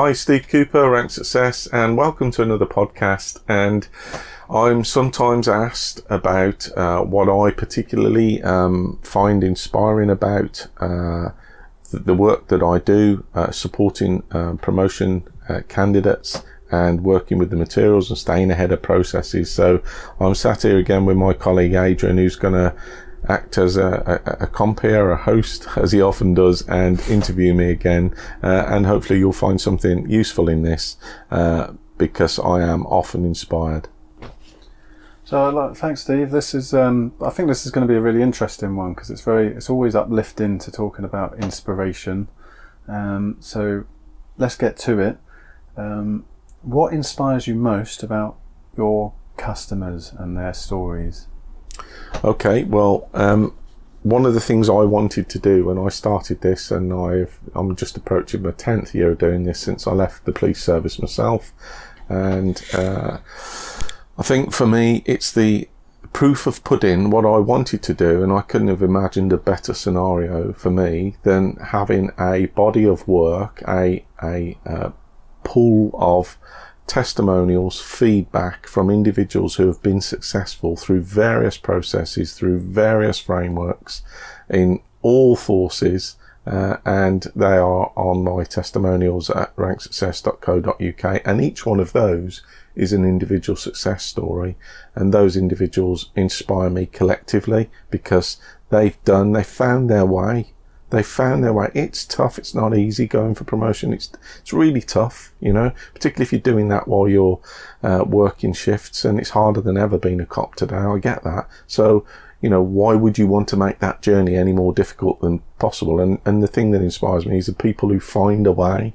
Hi, Steve Cooper, Rank Success, and welcome to another podcast. And I'm sometimes asked about uh, what I particularly um, find inspiring about uh, the, work that I do, uh, supporting uh, promotion uh, candidates and working with the materials and staying ahead of processes. So I'm sat here again with my colleague Adrian, who's going to act as a, a, a compere, a host, as he often does, and interview me again. Uh, and hopefully you'll find something useful in this uh, because I am often inspired. So, like, thanks, Steve. This is, um, I think, this is going to be a really interesting one because it's very, it's always uplifting to talking about inspiration. Um, so, let's get to it. Um, what inspires you most about your customers and their stories? Okay, well, um, one of the things I wanted to do when I started this, and I've I'm just approaching my tenth year of doing this since I left the police service myself, and uh, I think for me it's the proof of pudding what I wanted to do, and I couldn't have imagined a better scenario for me than having a body of work, a a uh, pool of testimonials, feedback from individuals who have been successful through various processes, through various frameworks in all forces. Uh, and they are on my testimonials at ranksuccess.co.uk. And each one of those is an individual success story. And those individuals inspire me collectively because they've done, they found their way they found their way. It's tough. It's not easy going for promotion. It's it's really tough, you know, particularly if you're doing that while you're uh, working shifts, and it's harder than ever being a cop today. I get that. So, you know, why would you want to make that journey any more difficult than possible? And and the thing that inspires me is the people who find a way.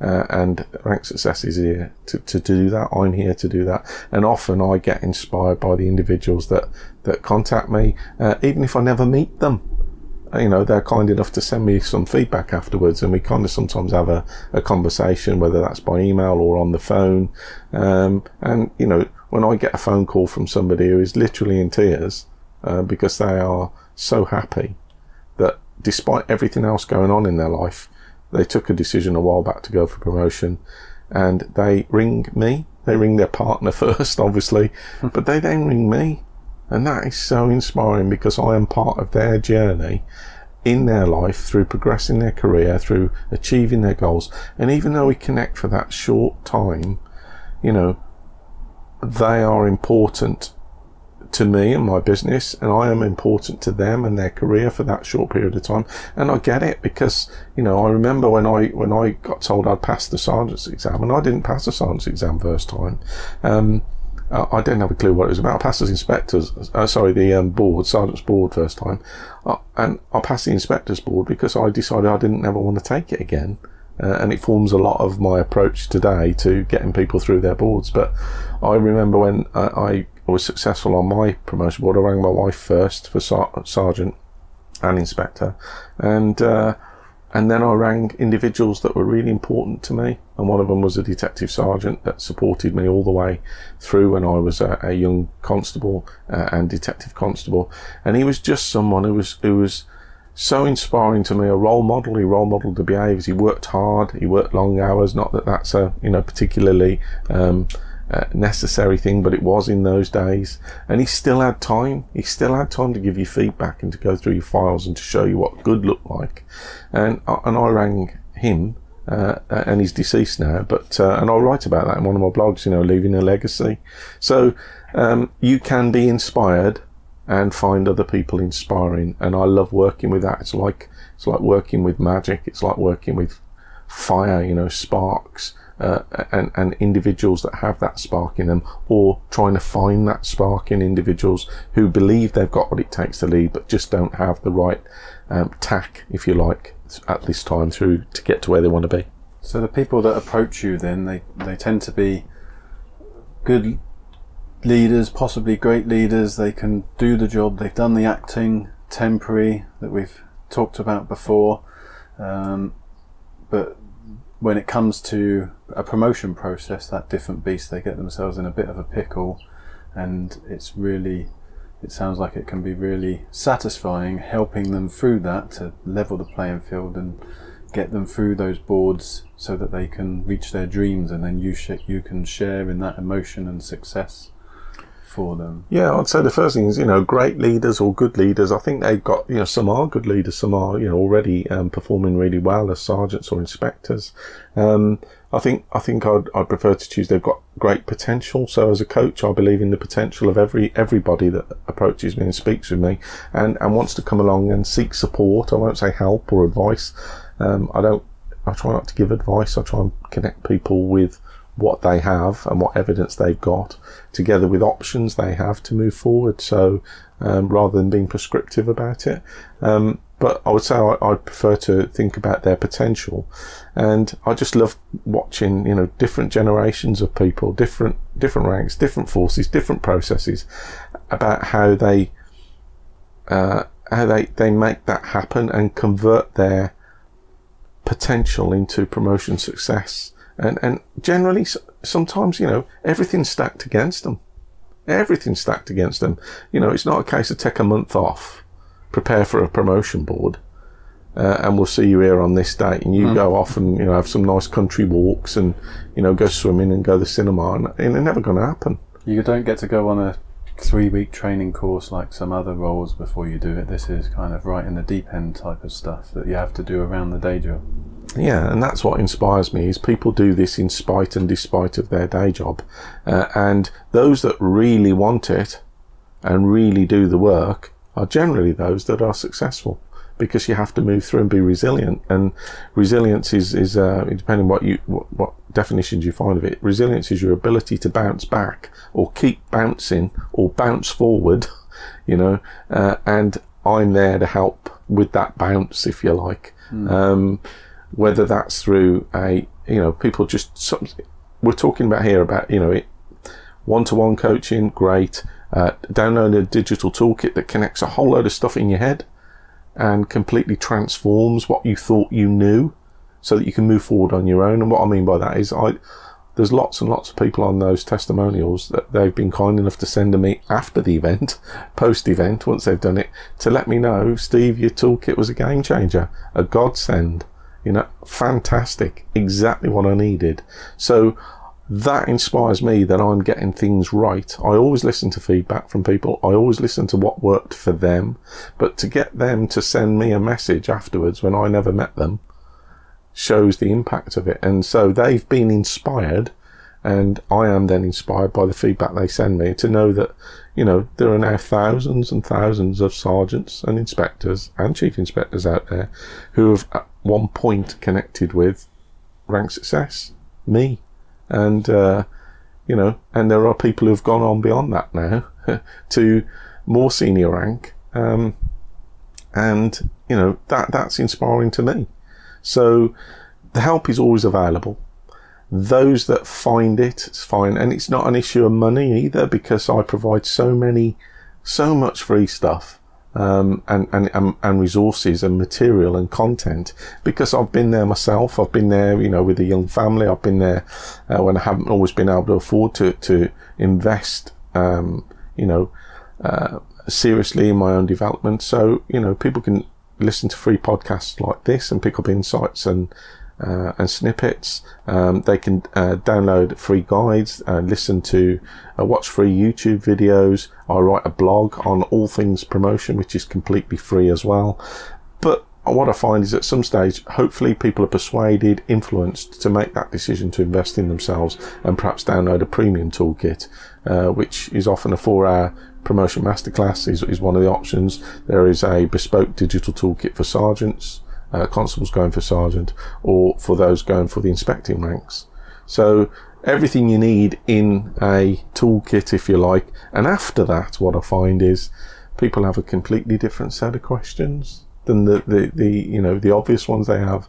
Uh, and Rank Success is here to, to do that. I'm here to do that. And often I get inspired by the individuals that, that contact me, uh, even if I never meet them you know, they're kind enough to send me some feedback afterwards, and we kind of sometimes have a, a conversation, whether that's by email or on the phone. Um, and you know, when I get a phone call from somebody who is literally in tears uh, because they are so happy that despite everything else going on in their life, they took a decision a while back to go for promotion, and they ring me. They ring their partner first, obviously, but they then ring me and that is so inspiring because I am part of their journey in their life through progressing their career, through achieving their goals. And even though we connect for that short time, you know, they are important to me and my business, and I am important to them and their career for that short period of time. And I get it because you know I remember when I when I got told I'd passed the sergeant's exam, and I didn't pass the sergeant's exam first time. Um, uh, I didn't have a clue what it was about. I passed as inspectors, uh, sorry, the um, board, sergeant's board first time. Uh, and I passed the inspector's board because I decided I didn't ever want to take it again. Uh, and it forms a lot of my approach today to getting people through their boards. But I remember when I was successful on my promotion board, I rang my wife first for sar- sergeant and inspector. And, uh, and then I rang individuals that were really important to me. And one of them was a detective sergeant that supported me all the way through when I was a, a young constable uh, and detective constable. And he was just someone who was, who was so inspiring to me, a role model. He role modeled the behaviours. He worked hard. He worked long hours. Not that that's a, you know, particularly, um, uh, necessary thing, but it was in those days. And he still had time. He still had time to give you feedback and to go through your files and to show you what good looked like. And uh, and I rang him, uh, and he's deceased now. But uh, and I'll write about that in one of my blogs. You know, leaving a legacy. So um, you can be inspired and find other people inspiring. And I love working with that. It's like it's like working with magic. It's like working with fire. You know, sparks uh, and, and individuals that have that spark in them, or trying to find that spark in individuals who believe they've got what it takes to lead, but just don't have the right um, tack, if you like, at this time through to get to where they want to be. So the people that approach you, then they they tend to be good leaders, possibly great leaders. They can do the job. They've done the acting temporary that we've talked about before, um, but when it comes to a promotion process, that different beast, they get themselves in a bit of a pickle, and it's really, it sounds like it can be really satisfying helping them through that to level the playing field and get them through those boards so that they can reach their dreams, and then you sh- you can share in that emotion and success for them. Yeah, I'd say the first thing is, you know, great leaders or good leaders. I think they've got, you know, some are good leaders, some are, you know, already um, performing really well as sergeants or inspectors. Um, I think, I think I'd, I'd prefer to choose they've got great potential. So as a coach, I believe in the potential of every, everybody that approaches me and speaks with me and, and wants to come along and seek support. I won't say help or advice. Um, I don't, I try not to give advice. I try and connect people with what they have and what evidence they've got together with options they have to move forward. So um, rather than being prescriptive about it, um, but I would say I, I prefer to think about their potential, and I just love watching you know different generations of people, different different ranks, different forces, different processes, about how they uh, how they they make that happen and convert their potential into promotion success and and generally sometimes you know everything's stacked against them everything's stacked against them you know it's not a case of take a month off prepare for a promotion board uh, and we'll see you here on this date. And you mm. go off and you know have some nice country walks and you know go swimming and go to the cinema and, and it's never going to happen. You don't get to go on a three week training course like some other roles before you do it. This is kind of right in the deep end type of stuff that you have to do around the day job yeah, and that's what inspires me is people do this in spite and despite of their day job, uh, and those that really want it and really do the work are generally those that are successful because you have to move through and be resilient. And resilience is is uh, depending what you what, what definitions you find of it. Resilience is your ability to bounce back or keep bouncing or bounce forward, you know. Uh, and I'm there to help with that bounce, if you like. Mm. Um, whether that's through a you know people just we're talking about here about you know it one-to-one coaching great uh, download a digital toolkit that connects a whole load of stuff in your head and completely transforms what you thought you knew so that you can move forward on your own and what i mean by that is i there's lots and lots of people on those testimonials that they've been kind enough to send to me after the event, post event, once they've done it, to let me know, Steve, your toolkit was a game changer, a godsend. You know, fantastic. Exactly what I needed. So that inspires me that I'm getting things right. I always listen to feedback from people. I always listen to what worked for them. But to get them to send me a message afterwards when I never met them shows the impact of it. And so they've been inspired and I am then inspired by the feedback they send me to know that, you know, there are now thousands and thousands of sergeants and inspectors and chief inspectors out there who have at one point connected with rank success, me. And, uh, you know, and there are people who've gone on beyond that now to more senior rank. Um, and, you know, that, that's inspiring to me. So the help is always available those that find it, it's fine. And it's not an issue of money either because I provide so many, so much free stuff. Um, and, and, and, resources and material and content because I've been there myself. I've been there, you know, with a young family. I've been there uh, when I haven't always been able to afford to, to invest, um, you know, uh, seriously in my own development. So, you know, people can listen to free podcasts like this and pick up insights and, uh, and snippets. Um, they can uh, download free guides, uh, listen to, uh, watch free YouTube videos. I write a blog on all things promotion, which is completely free as well. But what I find is at some stage, hopefully people are persuaded, influenced to make that decision to invest in themselves and perhaps download a premium toolkit, uh, which is often a four hour promotion masterclass is, is one of the options. There is a bespoke digital toolkit for sergeants uh, constables going for sergeant or for those going for the inspecting ranks. So everything you need in a toolkit, if you like. And after that, what I find is people have a completely different set of questions than the, the, the you know, the obvious ones they have.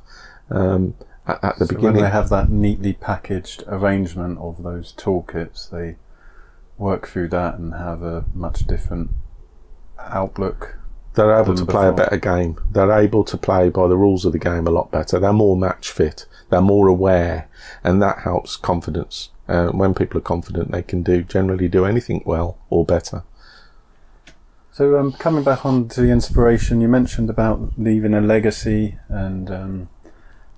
Um, at, at, the so beginning. When they have that neatly packaged arrangement of those toolkits, they work through that and have a much different outlook they're able to play before. a better game. They're able to play by the rules of the game a lot better. They're more match fit. They're more aware, and that helps confidence. Uh, when people are confident, they can do generally do anything well or better. So, um, coming back on to the inspiration, you mentioned about leaving a legacy and um,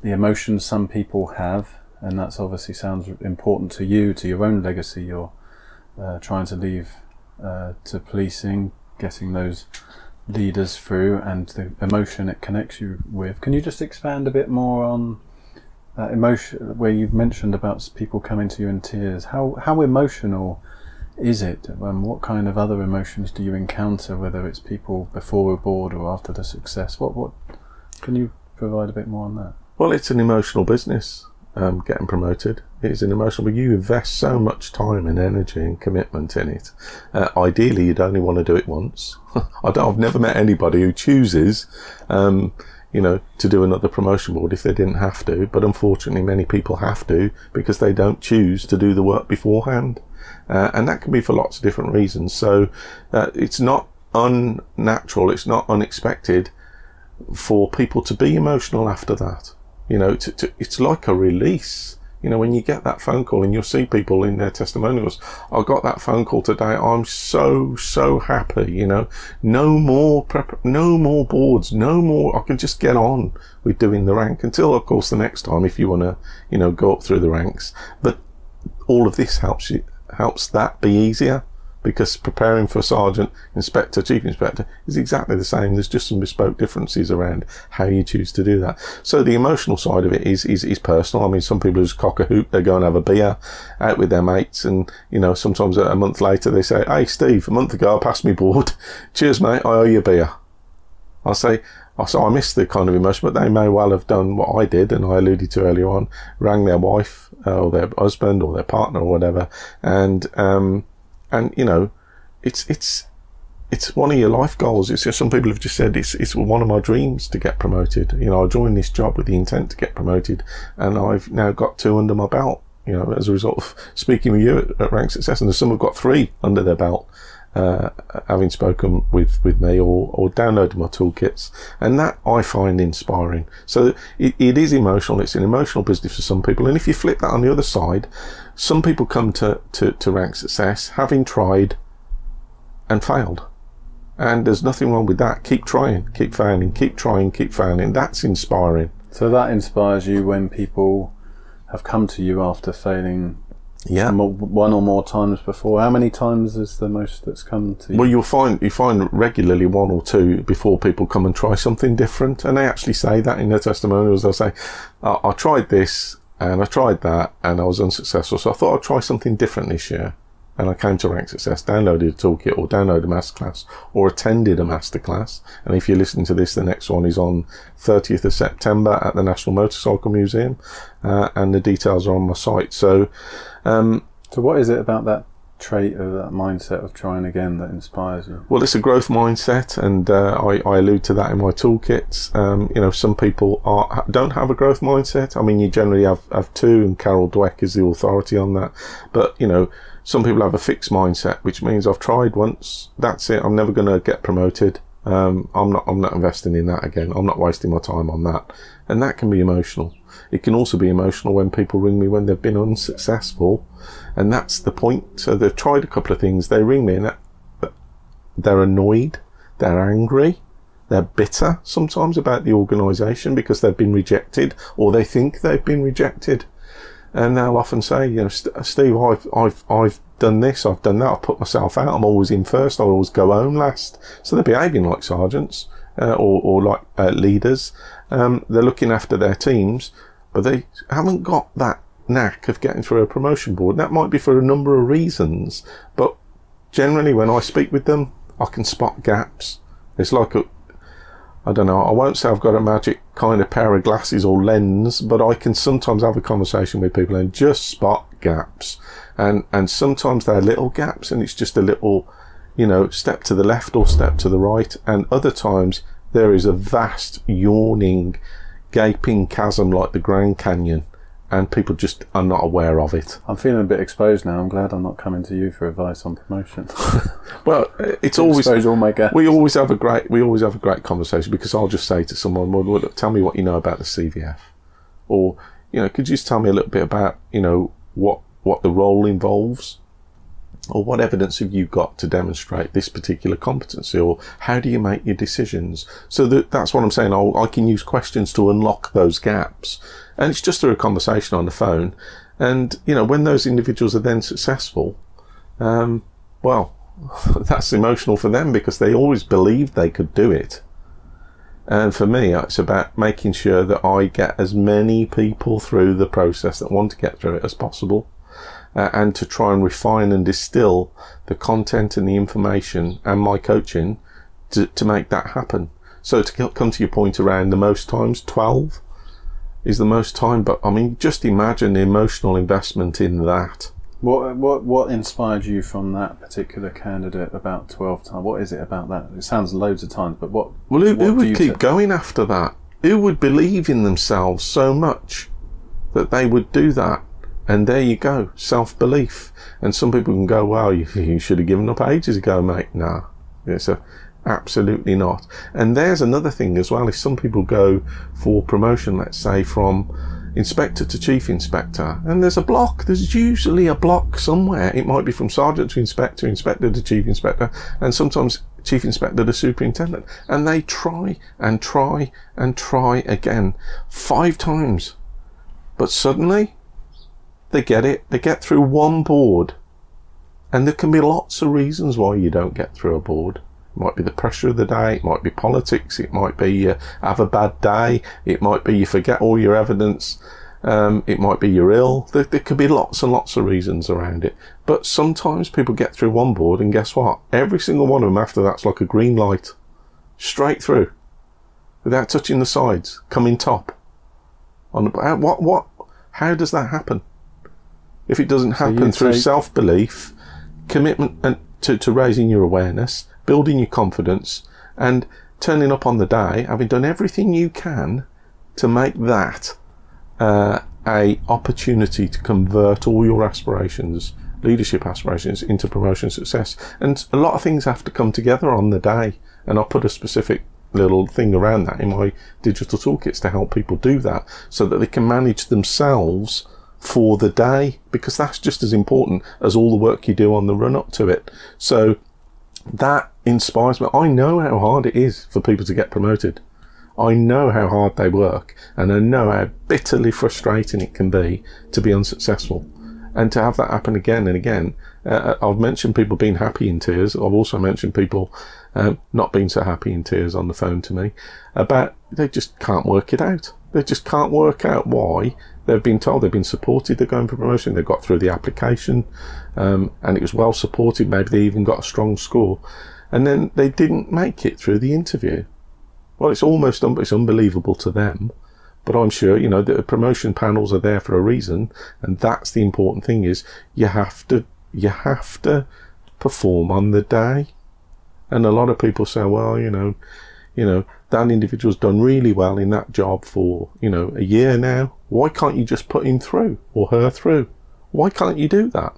the emotions some people have, and that's obviously sounds important to you, to your own legacy. You're uh, trying to leave uh, to policing, getting those leaders through, and the emotion it connects you with. Can you just expand a bit more on that emotion, where you've mentioned about people coming to you in tears? How how emotional? is it? And what kind of other emotions do you encounter, whether it's people before a board or after the success? What what can you provide a bit more on that? Well, it's an emotional business. Um, getting promoted it's an emotional, but you invest so much time and energy and commitment in it. Uh, ideally, you'd only want to do it once. I have never met anybody who chooses, um, you know, to do another promotion board if they didn't have to. But unfortunately, many people have to because they don't choose to do the work beforehand. Uh, and that can be for lots of different reasons. So uh, it's not unnatural, it's not unexpected for people to be emotional after that. You know, to, to, it's like a release. You know, when you get that phone call and you'll see people in their testimonials, I got that phone call today. I'm so, so happy. You know, no more prep, no more boards, no more. I can just get on with doing the rank until, of course, the next time if you want to, you know, go up through the ranks. But all of this helps you helps that be easier because preparing for sergeant, inspector, chief inspector is exactly the same. There's just some bespoke differences around how you choose to do that. So the emotional side of it is, is, is personal. I mean, some people just cock a hoop, they go and have a beer out with their mates and, you know, sometimes a month later they say, Hey, Steve, a month ago I passed me board. Cheers, mate. I owe you a beer. I'll say, so I missed the kind of emotion, but they may well have done what I did, and I alluded to earlier on, rang their wife uh, or their husband or their partner or whatever, and um, and you know, it's it's it's one of your life goals. It's just some people have just said it's it's one of my dreams to get promoted. You know, I joined this job with the intent to get promoted, and I've now got two under my belt. You know, as a result of speaking with you at, at Rank Success, and some have got three under their belt uh, having spoken with, with me or, or downloaded my toolkits. And that I find inspiring. So it, it is emotional. It's an emotional business for some people. And if you flip that on the other side, some people come to, to, to rank success having tried and failed. And there's nothing wrong with that. Keep trying, keep failing, keep trying, keep failing. That's inspiring. So that inspires you when people have come to you after failing yeah, one or more times before. How many times is the most that's come to you? Well, you'll find you find regularly one or two before people come and try something different, and they actually say that in their testimonials. They'll say, I, "I tried this and I tried that, and I was unsuccessful, so I thought I'd try something different this year." And I came to Rank Success, downloaded a toolkit or downloaded a masterclass or attended a masterclass. And if you're listening to this, the next one is on 30th of September at the National Motorcycle Museum, uh, and the details are on my site. So um, so, what is it about that trait of that mindset of trying again that inspires you? Well, it's a growth mindset, and uh, I, I, allude to that in my toolkits. Um, you know, some people are, don't have a growth mindset. I mean, you generally have, have two, and Carol Dweck is the authority on that. But, you know, some people have a fixed mindset, which means I've tried once, that's it, I'm never going to get promoted. Um, I'm not. I'm not investing in that again. I'm not wasting my time on that, and that can be emotional. It can also be emotional when people ring me when they've been unsuccessful, and that's the point. So they've tried a couple of things. They ring me and they're annoyed, they're angry, they're bitter sometimes about the organisation because they've been rejected or they think they've been rejected, and they'll often say, you know, Steve, I've I've I've done this, I've done that, I've put myself out, I'm always in first, I always go home last. So they're behaving like sergeants uh, or, or like uh, leaders. Um, they're looking after their teams, but they haven't got that knack of getting through a promotion board. That might be for a number of reasons, but generally when I speak with them, I can spot gaps. It's like a, I don't know, I won't say I've got a magic kind of pair of glasses or lens, but I can sometimes have a conversation with people and just spot gaps. And and sometimes they're little gaps and it's just a little you know step to the left or step to the right. And other times there is a vast yawning gaping chasm like the grand canyon and people just are not aware of it. I'm feeling a bit exposed now. I'm glad I'm not coming to you for advice on promotion. well, it's always all my gaps. we always have a great we always have a great conversation because I'll just say to someone, "Well, look, tell me what you know about the CVF," or you know, could you just tell me a little bit about you know what what the role involves. Or what evidence have you got to demonstrate this particular competency? Or how do you make your decisions? So that, that's what i'm saying. I'll, i can use questions to unlock those gaps. And it's just through a conversation on the phone. And you know when those individuals are then successful um, well that's emotional for them because they always believed they could do it. And for me it's about making sure that i get as many people through the process that want to get through it as possible uh, and to try and refine and distill the content and the information and my coaching to, to make that happen. So to come to your point around the most times, 12 is the most time, but I mean, just imagine the emotional investment in that. What what what inspired you from that particular candidate about twelve times? What is it about that? It sounds loads of times, but what? Well, who, what who would keep t- going after that? Who would believe in themselves so much that they would do that? And there you go, self belief. And some people can go, well, you, you should have given up ages ago, mate. No, it's a, absolutely not. And there's another thing as well, If some people go for promotion, let's say from inspector to chief inspector, and there's a block, there's usually a block somewhere. It might be from sergeant to inspector, inspector to chief inspector, and sometimes chief inspector to superintendent. And they try and try and try again five times. But suddenly they get it. They get through one board. And there can be lots of reasons why you don't get through a board. It might be the pressure of the day. It might be politics. It might be you have a bad day. It might be you forget all your evidence. Um, it might be you're ill. There, there could be lots and lots of reasons around it. But sometimes people get through one board and guess what? Every single one of them after that's like a green light. Straight through. Without touching the sides. Coming top. On the, what, what, how does that happen? If it doesn't happen you'd through self belief, commitment and to, to raising your awareness, building your confidence, and turning up on the day, having done everything you can to make that uh, a opportunity to convert all your aspirations, leadership aspirations, into promotion success. And a lot of things have to come together on the day. And I'll put a specific little thing around that in my digital toolkits to help people do that so that they can manage themselves for the day because that's just as important as all the work you do on the run up to it. So that inspires me. I know how hard it is for people to get promoted. I know how hard they work and I know how bitterly frustrating it can be to be unsuccessful. And to have that happen again and again, uh, I've mentioned people being happy in tears. I've also mentioned people um, not being so happy in tears on the phone to me about they just can't work it out. They just can't work out why they've been told they've been supported. They're going for promotion. They got through the application, um, and it was well supported. Maybe they even got a strong score, and then they didn't make it through the interview. Well, it's almost un- it's unbelievable to them, but I'm sure you know the promotion panels are there for a reason, and that's the important thing. Is you have to you have to perform on the day, and a lot of people say, well, you know, you know that individual's done really well in that job for you know a year now. Why can't you just put him through or her through? Why can't you do that?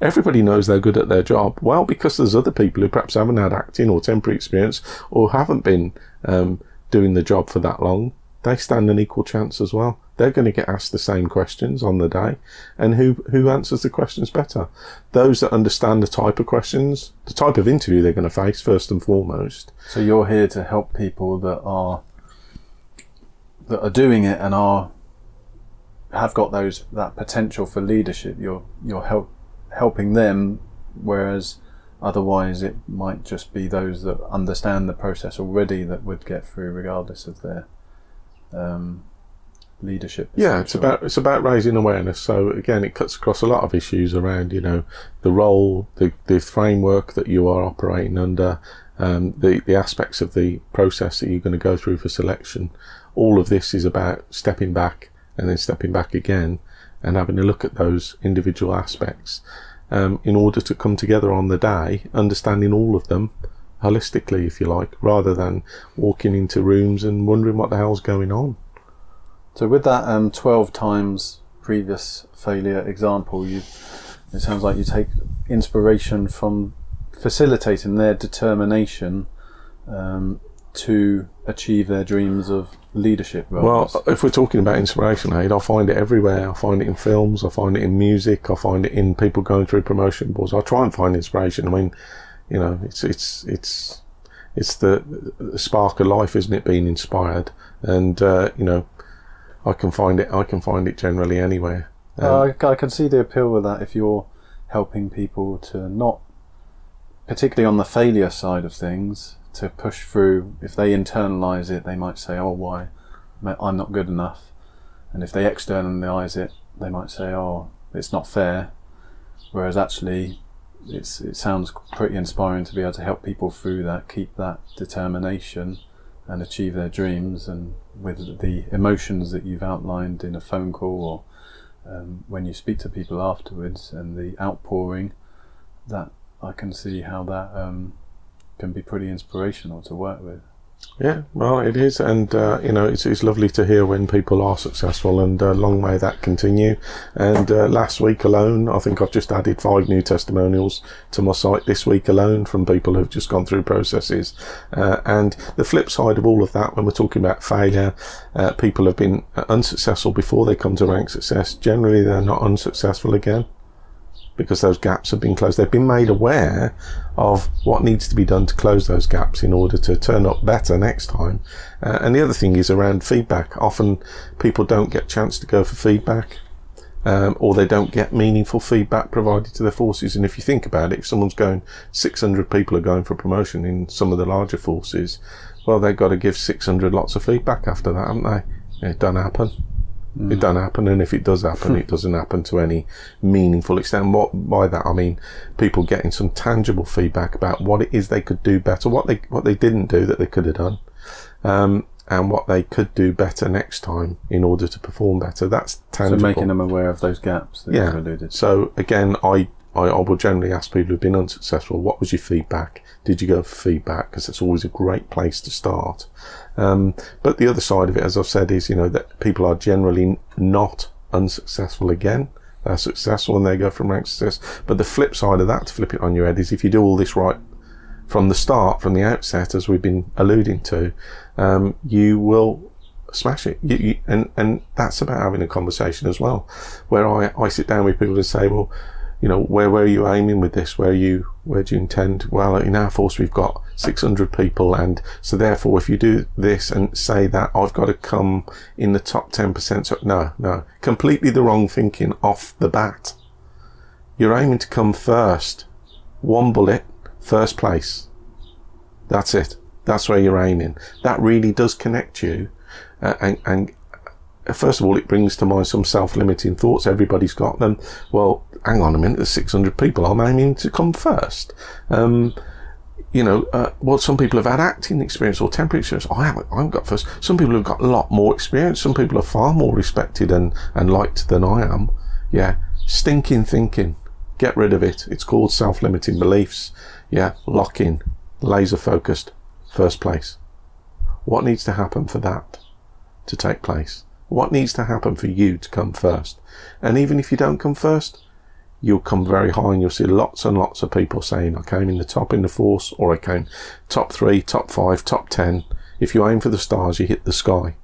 Everybody knows they're good at their job. Well, because there's other people who perhaps haven't had acting or temporary experience or haven't been um, doing the job for that long. They stand an equal chance as well. They're going to get asked the same questions on the day, and who who answers the questions better? Those that understand the type of questions, the type of interview they're going to face first and foremost. So you're here to help people that are that are doing it and are have got those that potential for leadership. You're you're help helping them, whereas otherwise it might just be those that understand the process already that would get through, regardless of their um, leadership. Yeah, it's about it's about raising awareness. So again, it cuts across a lot of issues around you know the role, the the framework that you are operating under, um, the the aspects of the process that you're going to go through for selection. All of this is about stepping back and then stepping back again and having a look at those individual aspects um, in order to come together on the day, understanding all of them holistically, if you like, rather than walking into rooms and wondering what the hell's going on. So with that um, twelve times previous failure example, you it sounds like you take inspiration from facilitating their determination um, to achieve their dreams of leadership roles? Well, if we're talking about inspiration aid, I find it everywhere. I find it in films, I find it in music, I find it in people going through promotion boards. I try and find inspiration. I mean, you know, it's it's it's it's the, the spark of life, isn't it? Being inspired, and uh, you know, I can find it. I can find it generally anywhere. Um, Uh, I, I can see the appeal with that if you're helping people to not, particularly on the failure side of things, to push through. If they internalize it, they might say, "Oh, why? I'm not good enough," and if they externalize it, they might say, "Oh, it's not fair." Whereas actually, it's it sounds pretty inspiring to be able to help people through that, keep that determination, and achieve their dreams, and with the emotions that you've outlined in a phone call or um, when you speak to people afterwards and the outpouring, that I can see how that um, can be pretty inspirational to work with. Yeah, well, it is, and uh, you know, it's, it's lovely to hear when people are successful, and uh, long may that continue. And uh, last week alone, I think I've just added five new testimonials to my site this week alone from people who've just gone through processes. Uh, and the flip side of all of that, when we're talking about failure, uh, people have been unsuccessful before they come to rank success. Generally, they're not unsuccessful again because those gaps have been closed. They've been made aware of what needs to be done to close those gaps in order to turn up better next time. Uh, and the other thing is around feedback. Often people don't get a chance to go for feedback. Um, or they don't get meaningful feedback provided to their forces. And if you think about it, if someone's going, 600 people are going for promotion in some of the larger forces, well, they've got to give 600 lots of feedback after that, haven't they? It doesn't happen. It doesn't happen, and if it does happen, it doesn't happen to any meaningful extent. What by that I mean people getting some tangible feedback about what it is they could do better, what they what they didn't do that they could have done, um, and what they could do better next time in order to perform better. That's So tangible. making them aware of those gaps that Yeah. you've alluded to. So again, I, I, I will generally ask people who've been unsuccessful, what was your feedback? Did you go for feedback? Because it's always a great place to start. Um, but the other side of it, as I've said, is, you know, that people are generally not unsuccessful again. They're successful and they go from rank to success. But the flip side of that, to flip it on your head, is if you do all this right from the start, from the outset, as we've been alluding to, um, you will smash it. You, you, and and that's about having a conversation as well, where I, I sit down with people and say, well, you know, where where are you aiming with this? Where you where do you intend? Well, in our force we've got 600 people, and so therefore, if you do this and say that I've got to come in the top 10%, so no, no, completely the wrong thinking off the bat. You're aiming to come first, one bullet, first place. That's it. That's where you're aiming. That really does connect you, uh, and, and first of all, it brings to mind some self-limiting thoughts. Everybody's got them. Well, hang on a minute. There's 600 people. I'm aiming to come first. Um, you know, uh, well, some people have had acting experience or temporary experience. I haven't, I haven't got first. Some people have got a lot more experience. Some people are far more respected and, and liked than I am. Yeah. Stinking thinking. Get rid of it. It's called self-limiting beliefs. Yeah. Lock in. Laser focused. First place. What needs to happen for that to take place? What needs to happen for you to come first? And even if you don't come first, you'll come very high and you'll see lots and lots of people saying, I came in the top in the force, or I came top three, top five, top ten. If you aim for the stars, you hit the sky.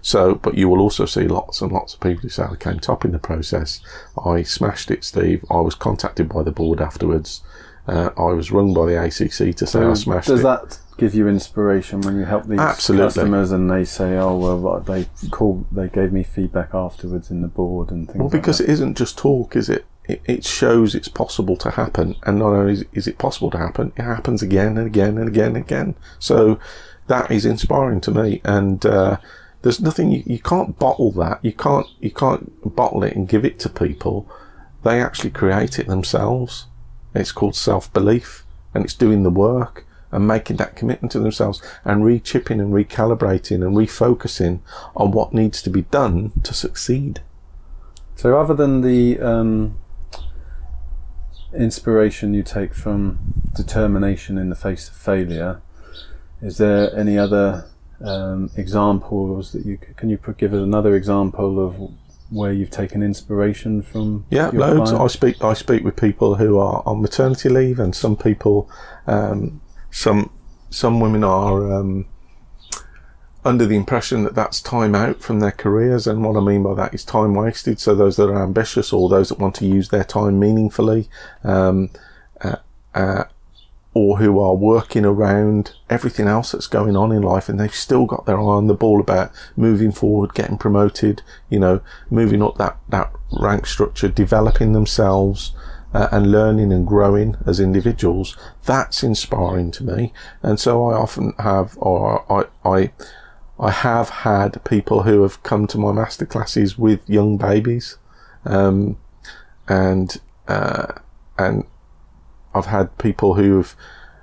So, but you will also see lots and lots of people who say, I came top in the process. I smashed it, Steve. I was contacted by the board afterwards. Uh, I was rung by the ACC to say I smashed Does it. that give you inspiration when you help these Absolutely. customers and they say, "Oh well, they call, they gave me feedback afterwards in the board and things." Well, like because that. it isn't just talk, is it? it? It shows it's possible to happen, and not only is- is it possible to happen, it happens again and again and again and again. So that is inspiring to me, and uh, there's nothing you, you can't bottle that. You can't you can't bottle it and give it to people. They actually create it themselves. It's called self belief, and it's doing the work and making that commitment to themselves and re-chipping and recalibrating and refocusing on what needs to be done to succeed. So, other than the um, inspiration you take from determination in the face of failure, is there any other um, examples that you can you give us another example of where you've taken inspiration from? Yeah, loads. I speak. I speak with people who are on maternity leave, and some people, um, some some women are um, under the impression that that's time out from their careers. And what I mean by that is time wasted. So those that are ambitious or those that want to use their time meaningfully, um, uh, uh, or who are working around everything else that's going on in life and they've still got their eye on the ball about moving forward, getting promoted, you know, moving up that, that rank structure, developing themselves, uh, and learning and growing as individuals. That's inspiring to me. And so I often have, or I, I, I have had people who have come to my masterclasses with young babies, um, and uh, and I've had people who have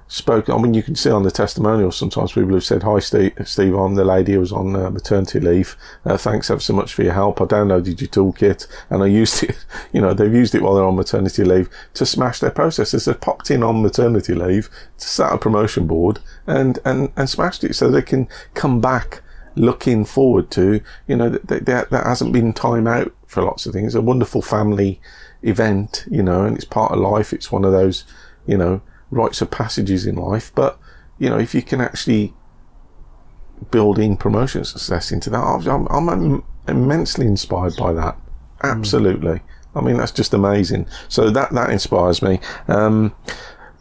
spoken. I mean, you can see on the testimonials sometimes people have said, "Hi, Steve. Steve, I'm the lady who was on uh, maternity leave. Uh, thanks ever so much for your help. I downloaded your toolkit and I used it. You know, they've used it while they're on maternity leave to smash their processes. They've popped in on maternity leave to set a promotion board and and and smashed it so they can come back." looking forward to. You know, that, that, that hasn't been time out for lots of things. It's a wonderful family event, you know, and it's part of life. It's one of those, you know, rites of passages in life. But, you know, if you can actually build in promotion success into that, I'm, I'm immensely inspired by that. Absolutely. Mm. I mean, that's just amazing. So that, that inspires me. Um,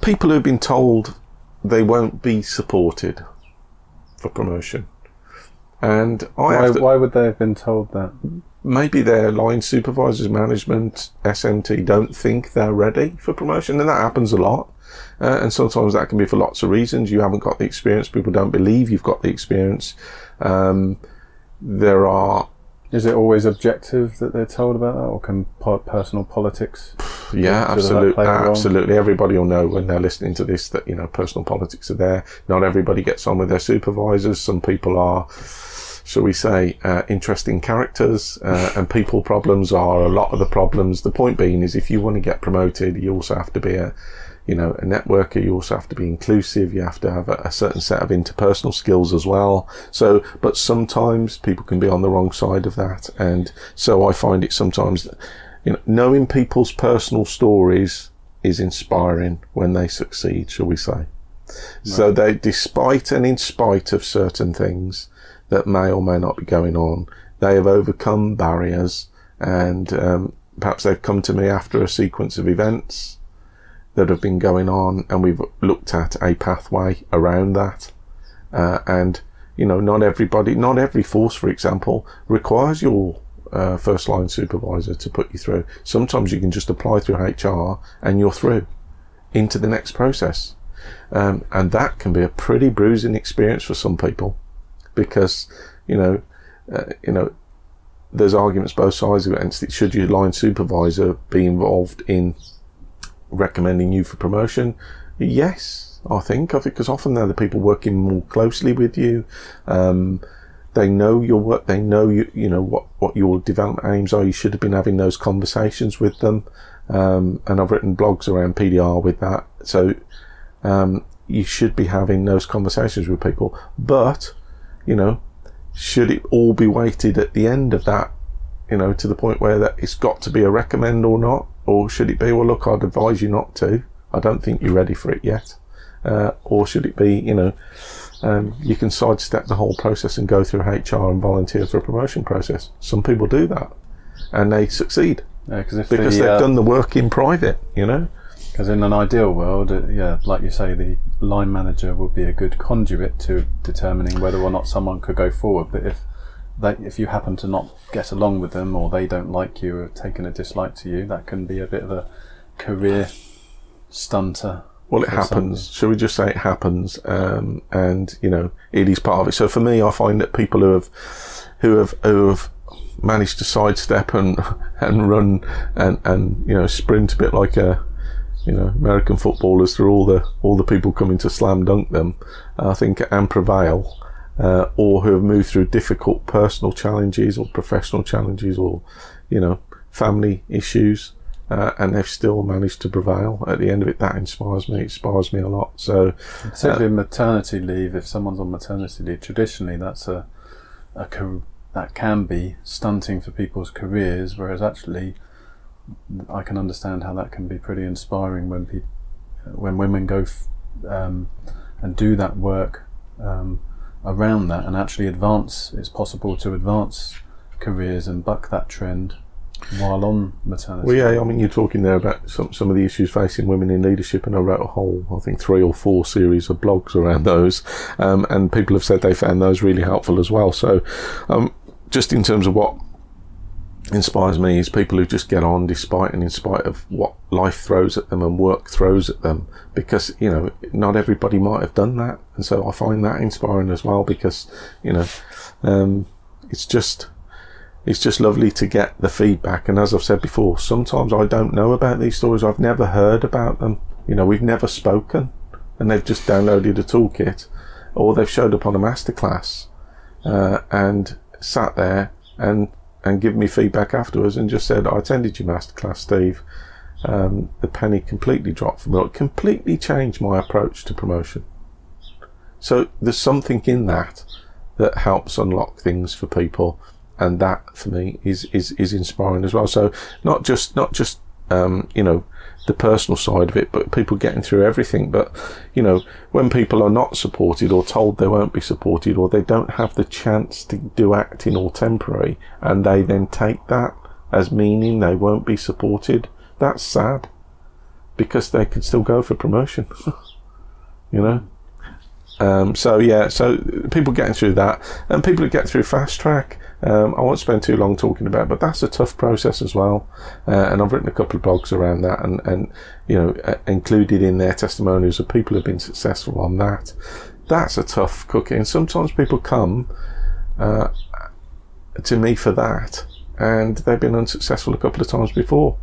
people who've been told they won't be supported for promotion. And I why, to, why would they have been told that? Maybe their line supervisors, management, SMT don't think they're ready for promotion, and that happens a lot. Uh, and sometimes that can be for lots of reasons. You haven't got the experience. People don't believe you've got the experience. Um, there are. Is it always objective that they're told about that, or can personal politics? Yeah, absolutely, absolutely. Everybody will know when they're listening to this that you know personal politics are there. Not everybody gets on with their supervisors. Some people are shall we say, uh, interesting characters, uh, and people problems are a lot of the problems. The point being is if you want to get promoted, you also have to be a, you know, a networker. You also have to be inclusive. You have to have a, a, certain set of interpersonal skills as well. So, but sometimes people can be on the wrong side of that. And so I find it sometimes, you know, knowing people's personal stories is inspiring when they succeed, shall we say. Right. So they, despite and in spite of certain things, that may or may not be going on. They have overcome barriers and um, perhaps they've come to me after a sequence of events that have been going on and we've looked at a pathway around that. Uh, and, you know, not everybody, not every force, for example, requires your uh, first line supervisor to put you through. Sometimes you can just apply through HR and you're through into the next process. Um, and that can be a pretty bruising experience for some people because you know uh, you know there's arguments both sides against it. Should your line supervisor be involved in recommending you for promotion? Yes, I think. I think because often they're the people working more closely with you. Um, they know your work. They know you. You know what what your development aims are. You should have been having those conversations with them. Um, and I've written blogs around PDR with that. So um, you should be having those conversations with people. But you know, should it all be weighted at the end of that, you know, to the point where that it's got to be a recommend or not? Or should it be, well, look, I'd advise you not to. I don't think you're ready for it yet. Uh, or should it be, you know, um, you can sidestep the whole process and go through HR and volunteer for a promotion process. Some people do that and they succeed yeah, because the, they've uh, done the work in private, you know. Because in an ideal world, uh, yeah, like you say, the line manager would be a good conduit to determining whether or not someone could go forward. But if they, if you happen to not get along with them, or they don't like you, or taken a dislike to you, that can be a bit of a career stunter. Well, it happens. Somebody. Shall we just say it happens? Um, and you know, it is part of it. So for me, I find that people who have, who have, who have managed to sidestep and and run and and you know sprint a bit like a you know American footballers through all the all the people coming to slam dunk them, I think, and prevail, uh, or who have moved through difficult personal challenges or professional challenges or you know family issues. Uh, and they've still managed to prevail. At the end of it, that inspires me. It inspires me a lot. So, particularly uh, maternity leave. If someone's on maternity leave, traditionally that's a, a that can be stunting for people's careers. Whereas actually, I can understand how that can be pretty inspiring when people, when women go f- um, and do that work um, around that and actually advance. It's possible to advance careers and buck that trend while on maternity. Well, yeah, I mean, you're talking there about some, some of the issues facing women in leadership, and I wrote a whole, I think, three or four series of blogs around those, um, and people have said they found those really helpful as well. So, um, just in terms of what inspires me is people who just get on despite and in spite of what life throws at them and work throws at them. Because you know not everybody might have done that. And so I find that inspiring as well because you know um, it's just it's just lovely to get the feedback. And as I've said before sometimes I don't know about these stories. I've never heard about them. You know we've never spoken and they've just downloaded a toolkit or they've showed up on a masterclass uh, and sat there and and give me feedback afterwards and just said, I attended your masterclass, Steve. Um, the penny completely dropped for me. It completely changed my approach to promotion. So there's something in that that helps unlock things for people, and that for me is is is inspiring as well. So not just not just um, you know the personal side of it, but people getting through everything. But you know, when people are not supported or told they won't be supported or they don't have the chance to do acting or temporary, and they then take that as meaning they won't be supported, that's sad because they could still go for promotion. you know. Um, so yeah, so people getting through that, and people who get through fast track. Um, I won't spend too long talking about, it, but that's a tough process as well. Uh, and I've written a couple of blogs around that, and and you know uh, included in their testimonials of people who've been successful on that. That's a tough cookie, and sometimes people come uh, to me for that, and they've been unsuccessful a couple of times before.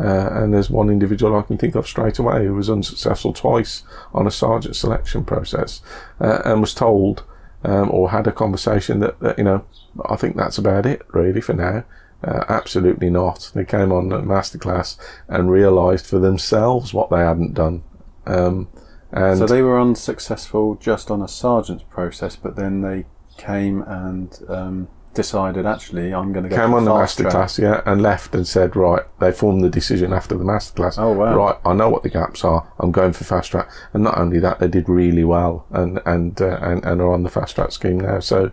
Uh, and there's one individual I can think of straight away who was unsuccessful twice on a sergeant selection process uh, and was told um, or had a conversation that, that, you know, I think that's about it really for now. Uh, absolutely not. They came on a masterclass and realised for themselves what they hadn't done. Um, and so they were unsuccessful just on a sergeant's process, but then they came and um, decided actually I'm going to go came on the masterclass, yeah, and left and said, right, they formed the decision after the masterclass. Oh, wow. Right, I know what the gaps are. I'm going for fast track, and not only that, they did really well and and uh, and, and are on the fast track scheme now. So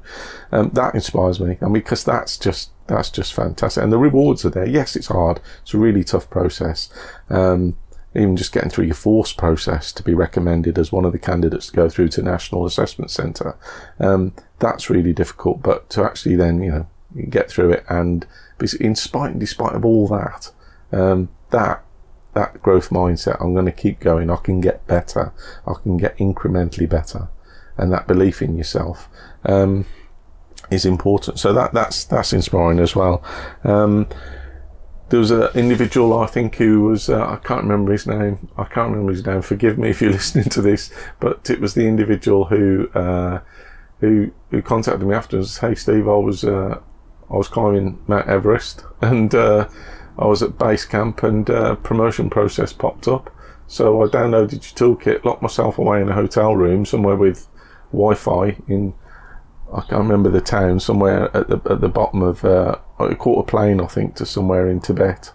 um, that inspires me. I mean, because that's just that's just fantastic, and the rewards are there. Yes, it's hard. It's a really tough process. Um, even just getting through your force process to be recommended as one of the candidates to go through to National Assessment Centre, um, that's really difficult. But to actually then, you know, get through it and in spite and despite of all that, um, that that growth mindset, I'm going to keep going. I can get better. I can get incrementally better, and that belief in yourself um, is important. So that that's that's inspiring as well. Um, there was an individual I think who was uh, I can't remember his name. I can't remember his name. Forgive me if you're listening to this, but it was the individual who uh, who who contacted me afterwards. Hey Steve, I was uh, I was climbing Mount Everest and uh, I was at base camp and uh, promotion process popped up. So I downloaded your toolkit, locked myself away in a hotel room somewhere with Wi-Fi in I can't remember the town, somewhere at the at the bottom of uh, I caught a plane, I think, to somewhere in Tibet,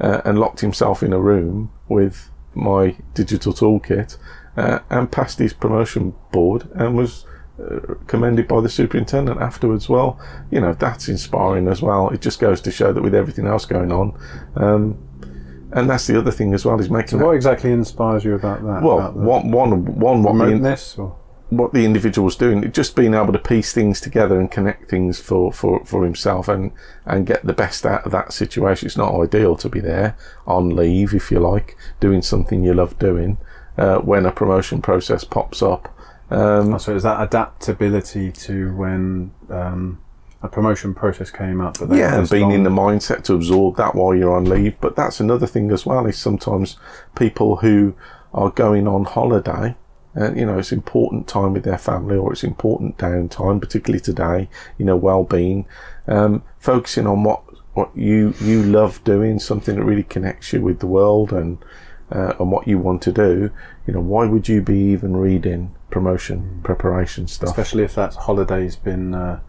uh, and locked himself in a room with my digital toolkit, uh, and passed his promotion board, and was uh, commended by the superintendent afterwards. Well, you know that's inspiring as well. It just goes to show that with everything else going on. Um, and that's the other thing as well is making. So what exactly inspires you about that? well, about the one, one, one, what the, in- remoteness or what the individual was doing, just being able to piece things together and connect things for, for, for himself and, and get the best out of that situation. It's not ideal to be there on leave, if you like, doing something you love doing, uh, when a promotion process pops up. Um, Oh, so is that adaptability to when um, a promotion process came up? But yeah, and being in the mindset to absorb that while you're on leave. But that's another thing as well is sometimes people who are going on holiday, uh, you know, it's important time with their family or it's important downtime, particularly today, you know, well-being, um, focusing on what, what you, you love doing, something that really connects you with the world and, uh, and what you want to do, you know, why would you be even reading promotion preparation stuff? especially if that holiday's been uh,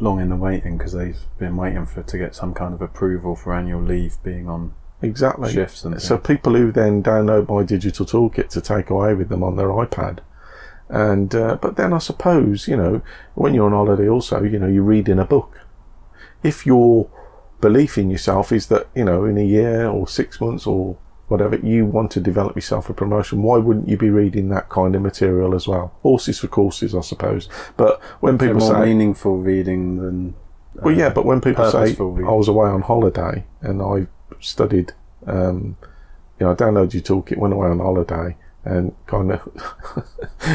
long in the waiting because they've been waiting for to get some kind of approval for annual leave being on Exactly. shifts and So things. people who then download my digital toolkit to take away with them on their iPad, And uh, but then I suppose you know when you're on holiday, also you know you're reading a book. If your belief in yourself is that you know in a year or six months or whatever you want to develop yourself a promotion, why wouldn't you be reading that kind of material as well? Horses for courses, I suppose. But when people more say meaningful reading than well, yeah, but when people say reading. I was away on holiday and I studied, um, you know, I downloaded your toolkit, went away on holiday, and kind of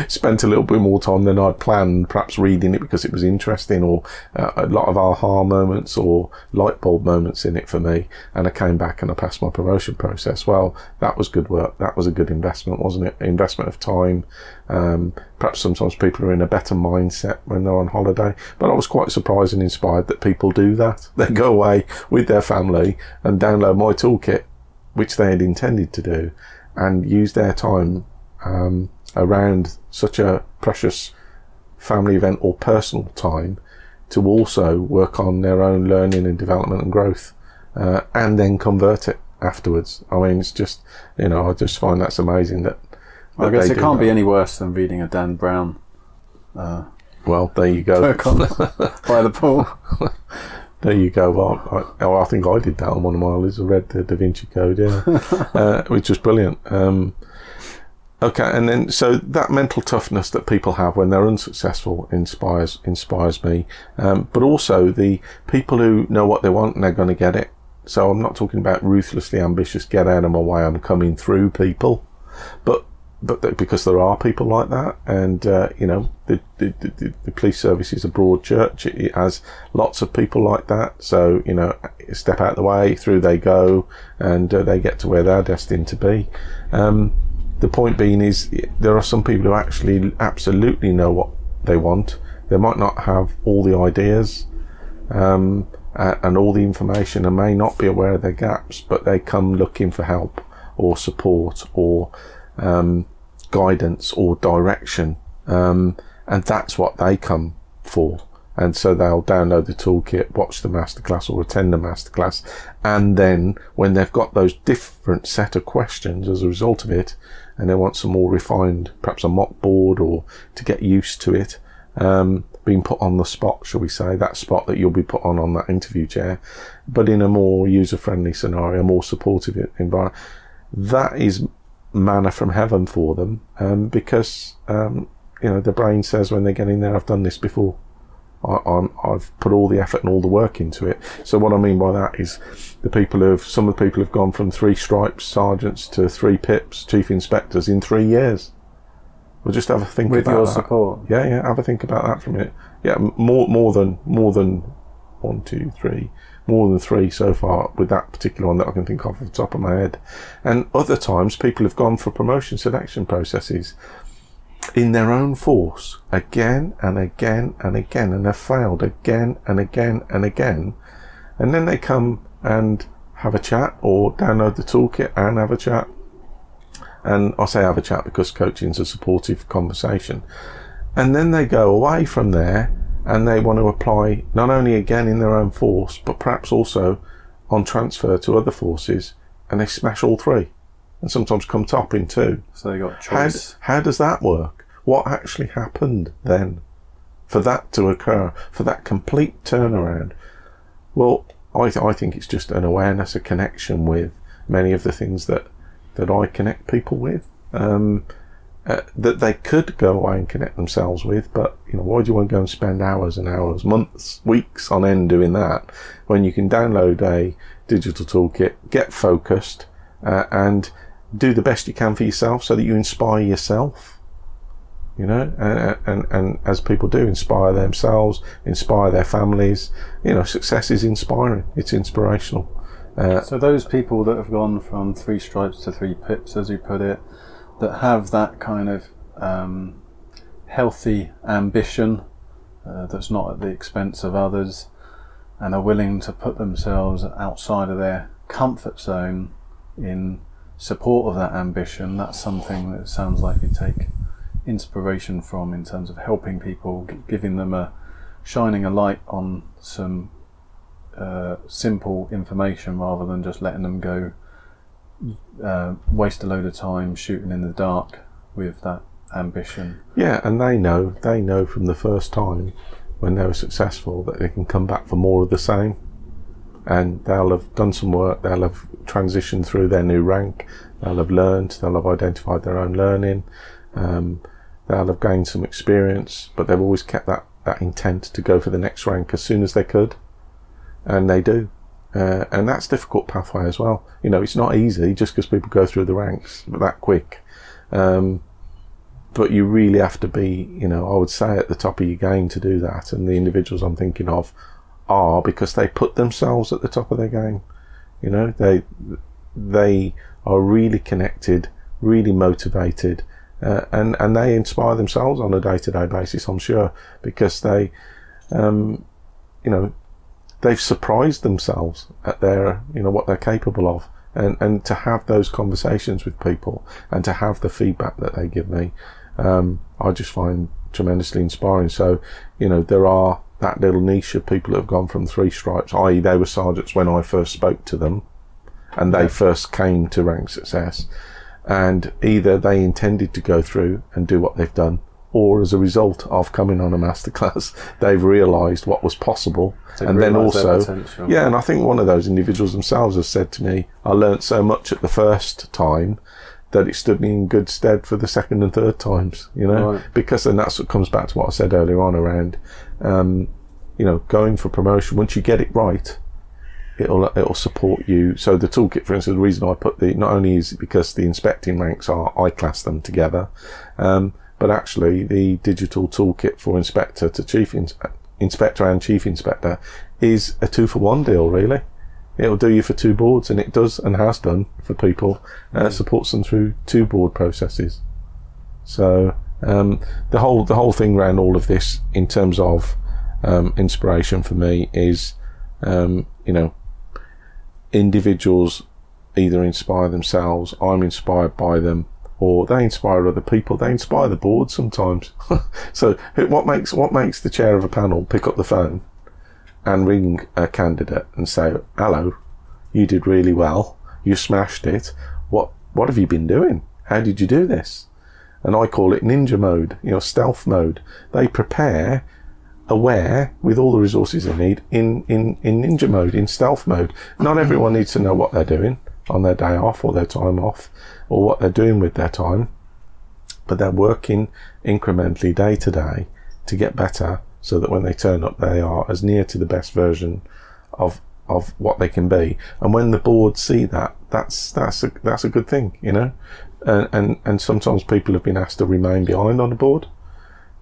spent a little bit more time than I'd planned, perhaps reading it because it was interesting, or uh, a lot of aha moments or light bulb moments in it for me. And I came back and I passed my promotion process. Well, that was good work. That was a good investment, wasn't it? Investment of time. Um, perhaps sometimes people are in a better mindset when they're on holiday, but I was quite surprised and inspired that people do that. They go away with their family and download my toolkit, which they had intended to do, and use their time um, around such a precious family event or personal time to also work on their own learning and development and growth, uh, and then convert it afterwards. I mean, it's just you know, I just find that's amazing that. I guess it can't that. be any worse than reading a Dan Brown uh, Well, there you go. by the pool. There you go. Well, I, oh, I think I did that on one of my holidays. I read the Da Vinci Code, yeah, uh, which was brilliant. Um, okay, and then so that mental toughness that people have when they're unsuccessful inspires inspires me. Um, but also the people who know what they want and they're going to get it. So I'm not talking about ruthlessly ambitious, get out of my way, I'm coming through people, but but because there are people like that, and uh, you know, the, the, the, the police service is a broad church. It, it has lots of people like that. So you know, step out of the way, through they go, and uh, they get to where they're destined to be. Um, the point being is, there are some people who actually absolutely know what they want. They might not have all the ideas um, and all the information, and may not be aware of their gaps, but they come looking for help or support or um, guidance or direction, um, and that's what they come for. And so they'll download the toolkit, watch the masterclass or attend the masterclass, and then when they've got those different set of questions as a result of it, and they want some more refined, perhaps a mock board or to get used to it, um, being put on the spot, shall we say, that spot that you'll be put on on that interview chair, but in a more user-friendly scenario, more supportive environment. That is manna from heaven for them um, because um, you know the brain says when they get in there, I've done this before. I, I'm, I've put all the effort and all the work into it. So what I mean by that is the people who have some of the people have gone from three stripes sergeants to three pips chief inspectors in three years. We'll just have a think With about your that. support. Yeah, yeah. Have a think about that for a minute. Yeah, more more than more than one, two, three, more than three so far with that particular one that I can think of off the top of my head. And other times, people have gone for promotion selection processes in their own force again and again and again, and have failed again and again and again. And then they come and have a chat or download the toolkit and have a chat. And I say have a chat because coaching is a supportive conversation. And then they go away from there and they want to apply not only again in their own force, but perhaps also on transfer to other forces and they smash all three and sometimes come top in two. So they got How, how does that work? What actually happened then for that to occur, for that complete turnaround? Well, I, th- I think it's just an awareness, a connection with many of the things that, that I connect people with. Um, uh, that they could go away and connect themselves with, but you know, why do you want to go and spend hours and hours, months, weeks on end doing that when you can download a digital toolkit, get focused, uh, and do the best you can for yourself so that you inspire yourself? You know, and, and, and as people do, inspire themselves, inspire their families. You know, success is inspiring, it's inspirational. Uh, So those people that have gone from three stripes to three pips, as you put it, that have that kind of um, healthy ambition uh, that's not at the expense of others, and are willing to put themselves outside of their comfort zone in support of that ambition. That's something that sounds like you take inspiration from in terms of helping people, giving them a shining a light on some uh, simple information rather than just letting them go uh, waste a load of time shooting in the dark with that ambition. Yeah, and they know they know from the first time when they were successful that they can come back for more of the same, and they'll have done some work. They'll have transitioned through their new rank. They'll have learned. They'll have identified their own learning. Um, they'll have gained some experience, but they've always kept that that intent to go for the next rank as soon as they could, and they do. Uh, and that's difficult pathway as well. You know, it's not easy just because people go through the ranks that quick. Um, but you really have to be, you know, I would say at the top of your game to do that. And the individuals I'm thinking of are because they put themselves at the top of their game. You know, they they are really connected, really motivated, uh, and and they inspire themselves on a day to day basis. I'm sure because they, um, you know, they've surprised themselves at their, you know, what they're capable of. And, and to have those conversations with people and to have the feedback that they give me, um, I just find tremendously inspiring. So, you know, there are that little niche of people that have gone from three stripes, i.e., they were sergeants when I first spoke to them and they first came to rank success. And either they intended to go through and do what they've done, or as a result of coming on a masterclass, they've realised what was possible. They've and then also, yeah, and I think one of those individuals themselves has said to me, I learnt so much at the first time that it stood me in good stead for the second and third times, you know, Right. because then that's what comes back to what I said earlier on around, um, you know, going for promotion. Once you get it right, it'll it'll support you. So the toolkit, for instance, the reason I put the not only is because the inspecting ranks are I class them together, um, but actually the digital toolkit for inspector to chief ins- inspector and chief inspector is a two for one deal. Really, it'll do you for two boards, and it does and has done for people. Uh, supports them through two board processes. So um, the whole the whole thing around all of this in terms of um, inspiration for me is um, you know individuals either inspire themselves, I'm inspired by them, or they inspire other people. They inspire the board sometimes. so what makes what makes the chair of a panel pick up the phone and ring a candidate and say, "Hello, you did really well. You smashed it. What what have you been doing? How did you do this?" And I call it ninja mode, you know, stealth mode. They prepare aware with all the resources they need in, in, in ninja mode, in stealth mode. Not everyone needs to know what they're doing on their day off or their time off or what they're doing with their time, but they're working incrementally day to day to get better so that when they turn up, they are as near to the best version of of what they can be. And when the board see that, that's that's a that's a good thing, you know. And and, and sometimes people have been asked to remain behind on the board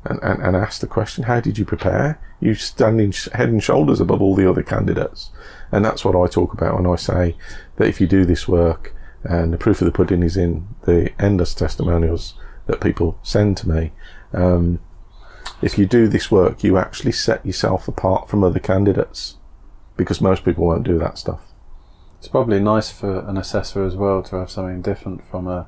and, and, and ask the question, how did you prepare? You standing head and shoulders above all the other candidates. And that's what I talk about when I say that if you do this work, and the proof of the pudding is in the endless testimonials that people send to me, um, if you do this work, you actually set yourself apart from other candidates because most people won't do that stuff. It's probably nice for an assessor as well to have something different from a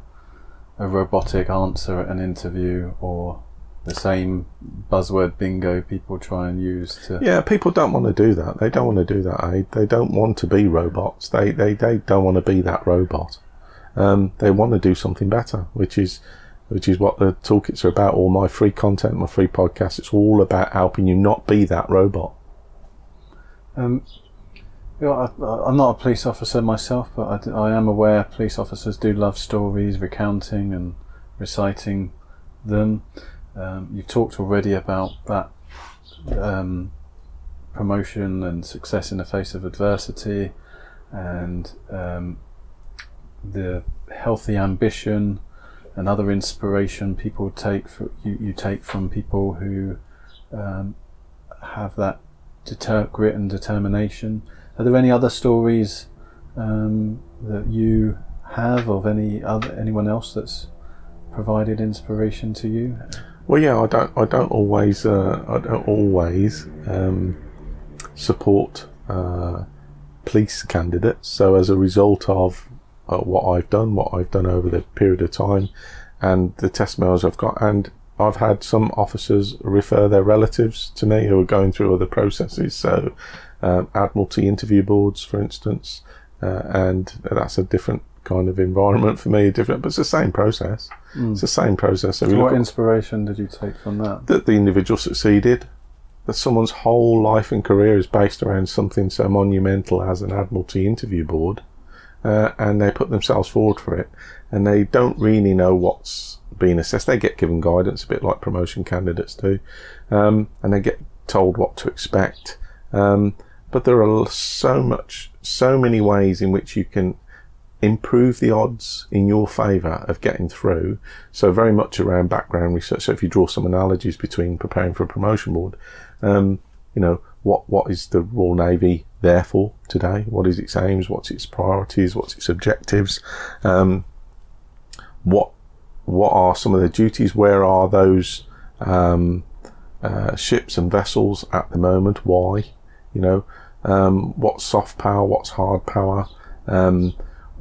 a robotic answer at an interview or the same buzzword bingo people try and use to Yeah, people don't want to do that. They don't want to do that. Eh? They don't want to be robots. They they, they don't want to be that robot. Um, they want to do something better, which is which is what the toolkits are about. All my free content, my free podcast, it's all about helping you not be that robot. Um, you know, I, I'm not a police officer myself, but I am aware police officers do love stories, recounting and reciting them. Um, you've talked already about that um, promotion and success in the face of adversity, and um, the healthy ambition and other inspiration people take for, you, you take from people who um, have that deter- grit and determination. Are there any other stories um, that you have of any other anyone else that's provided inspiration to you? Well, yeah, I don't, I don't always, uh, I don't always um, support uh, police candidates. So as a result of uh, what I've done, what I've done over the period of time, and the testimonials I've got, and I've had some officers refer their relatives to me who are going through other processes. So um, Admiralty interview boards, for instance, uh, and that's a different kind of environment for me, different, but it's the same process. It's the same process. So What inspiration did you take from that? that the individual succeeded, that someone's whole life and career is based around something so monumental as an Admiralty interview board, uh, and they put themselves forward for it, and they don't really know what's being assessed. They get given guidance, a bit like promotion candidates do, um, and they get told what to expect. Um, but there are so much, so many ways in which you can improve the odds in your favour of getting through. So very much around background research. So if you draw some analogies between preparing for a promotion board, um, you know, what, what is the Royal Navy there for today? What is its aims? What's its priorities? What's its objectives? Um, what, what are some of the duties? Where are those, um, uh, ships and vessels at the moment? Why? You know, um, what's soft power? What's hard power?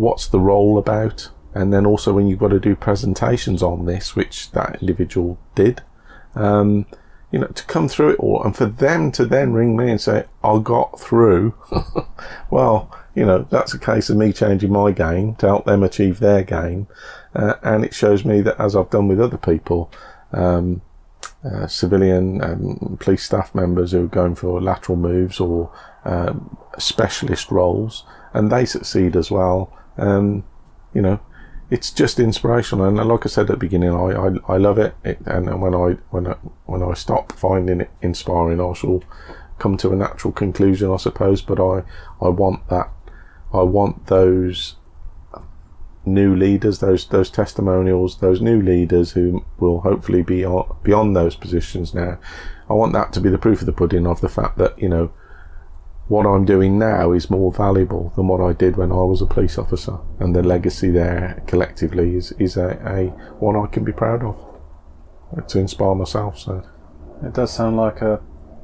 What's the role about? And then also when you've got to do presentations on this, which that individual did, um, you know, to come through it all and for them to then ring me and say, I got through. well, you know, that's a case of me changing my game to help them achieve their game. Uh, and it shows me that as I've done with other people, um, uh, civilian um, police staff members who are going for lateral moves or um, specialist roles, and they succeed as well. Um, you know, it's just inspirational, and like I said at the beginning, I, I, I love it. it. And when I when I, when I stop finding it inspiring, I shall come to a natural conclusion, I suppose. But I I want that. I want those new leaders, those those testimonials, those new leaders who will hopefully be on, beyond those positions now. I want that to be the proof of the pudding of the fact that you know what I'm doing now is more valuable than what I did when I was a police officer, and the legacy there collectively is is a, a one I can be proud of to inspire myself. So It does sound like a,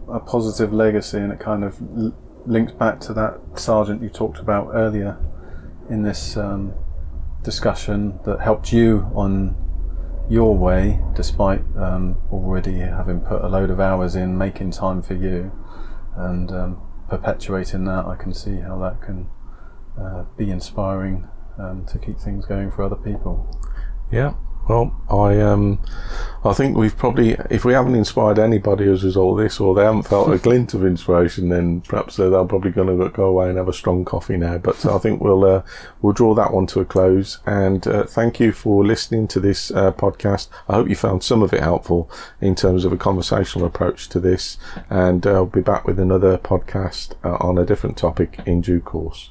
a positive legacy, and it kind of l- links back to that sergeant you talked about earlier in this um, discussion that helped you on your way, despite um, already having put a load of hours in making time for you and um, perpetuating that. I can see how that can uh, be inspiring um, to keep things going for other people. yeah. Well, I um, I think we've probably, if we haven't inspired anybody as a result of this, or they haven't felt a glint of inspiration, then perhaps they're, they're probably going to go away and have a strong coffee now. But I think we'll uh, we'll draw that one to a close. And uh, thank you for listening to this uh, podcast. I hope you found some of it helpful in terms of a conversational approach to this. And uh, I'll be back with another podcast uh, on a different topic in due course.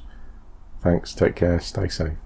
Thanks. Take care. Stay safe.